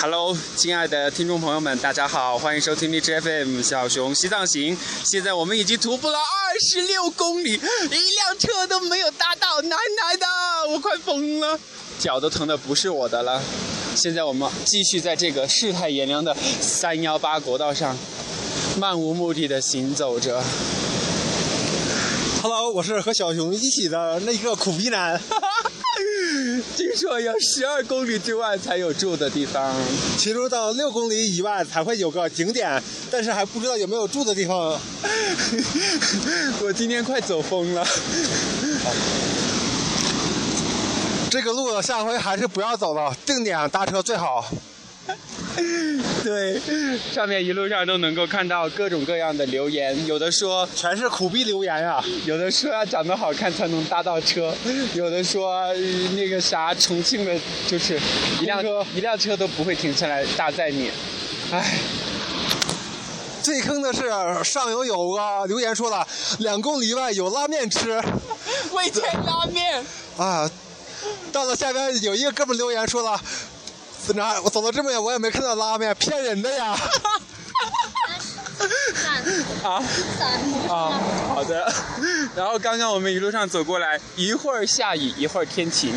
Hello，亲爱的听众朋友们，大家好，欢迎收听荔枝 FM 小熊西藏行。现在我们已经徒步了二十六公里，一辆车都没有搭到，奶奶的，我快疯了，脚都疼的不是我的了。现在我们继续在这个世态炎凉的三幺八国道上，漫无目的的行走着。Hello，我是和小熊一起的那个苦逼男。听说要十二公里之外才有住的地方。其中到六公里以外才会有个景点，但是还不知道有没有住的地方。我今天快走疯了。这个路下回还是不要走了，定点搭车最好。对，上面一路上都能够看到各种各样的留言，有的说全是苦逼留言啊、有的说要长得好看才能搭到车，有的说、呃那个啥重庆的，就是一辆车。一辆车都不会停下来搭载你。唉，最坑的是上游有个留言说了，两公里外有拉面吃。味千拉面，啊，到了下边有一个哥们留言说了，哪我走到这么远我也没看到拉面，骗人的呀。啊啊，好的。然后刚刚我们一路上走过来，一会儿下雨，一会儿天晴，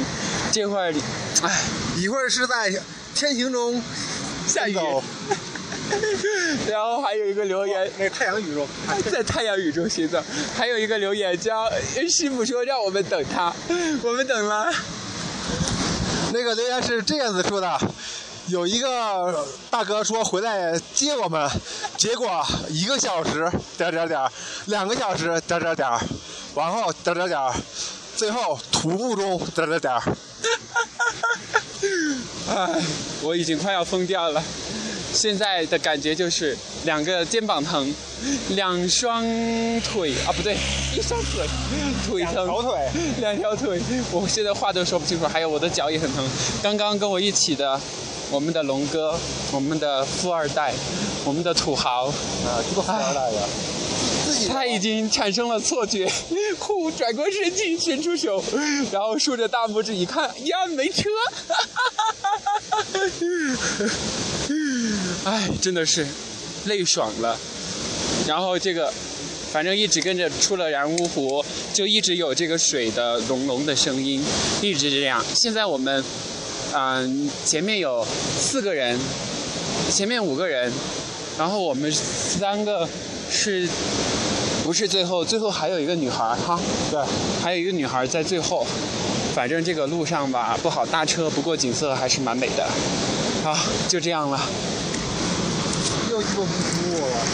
这会儿，唉，一会儿是在天晴中下雨，然后还有一个留言，那太阳雨中。在太阳雨中行走。还有一个留言叫呃师傅说让我们等他，我们等了。那个留言是这样子说的：有一个大哥说回来接我们，结果一个小时点点点，两个小时点点点，然后点点点，最后徒步中点点点。唉，我已经快要疯掉了。现在的感觉就是两个肩膀疼，两双腿啊不对，一双腿，腿疼，两条腿，两条腿，我现在话都说不清楚，还有我的脚也很疼。刚刚跟我一起的，我们的龙哥，我们的富二代，我们的土豪，啊，这个富二代呀，他已经产生了错觉，呼，转过身去，伸出手，然后竖着大拇指一看，呀，没车。哎，真的是累爽了。然后这个，反正一直跟着出了然乌湖，就一直有这个水的隆隆的声音，一直这样。现在我们，嗯、前面有四个人，前面五个人，然后我们三个是，不是最后？最后还有一个女孩儿哈，对，还有一个女孩在最后。反正这个路上吧不好搭车，不过景色还是蛮美的。好，就这样了。又鸡巴不服我了。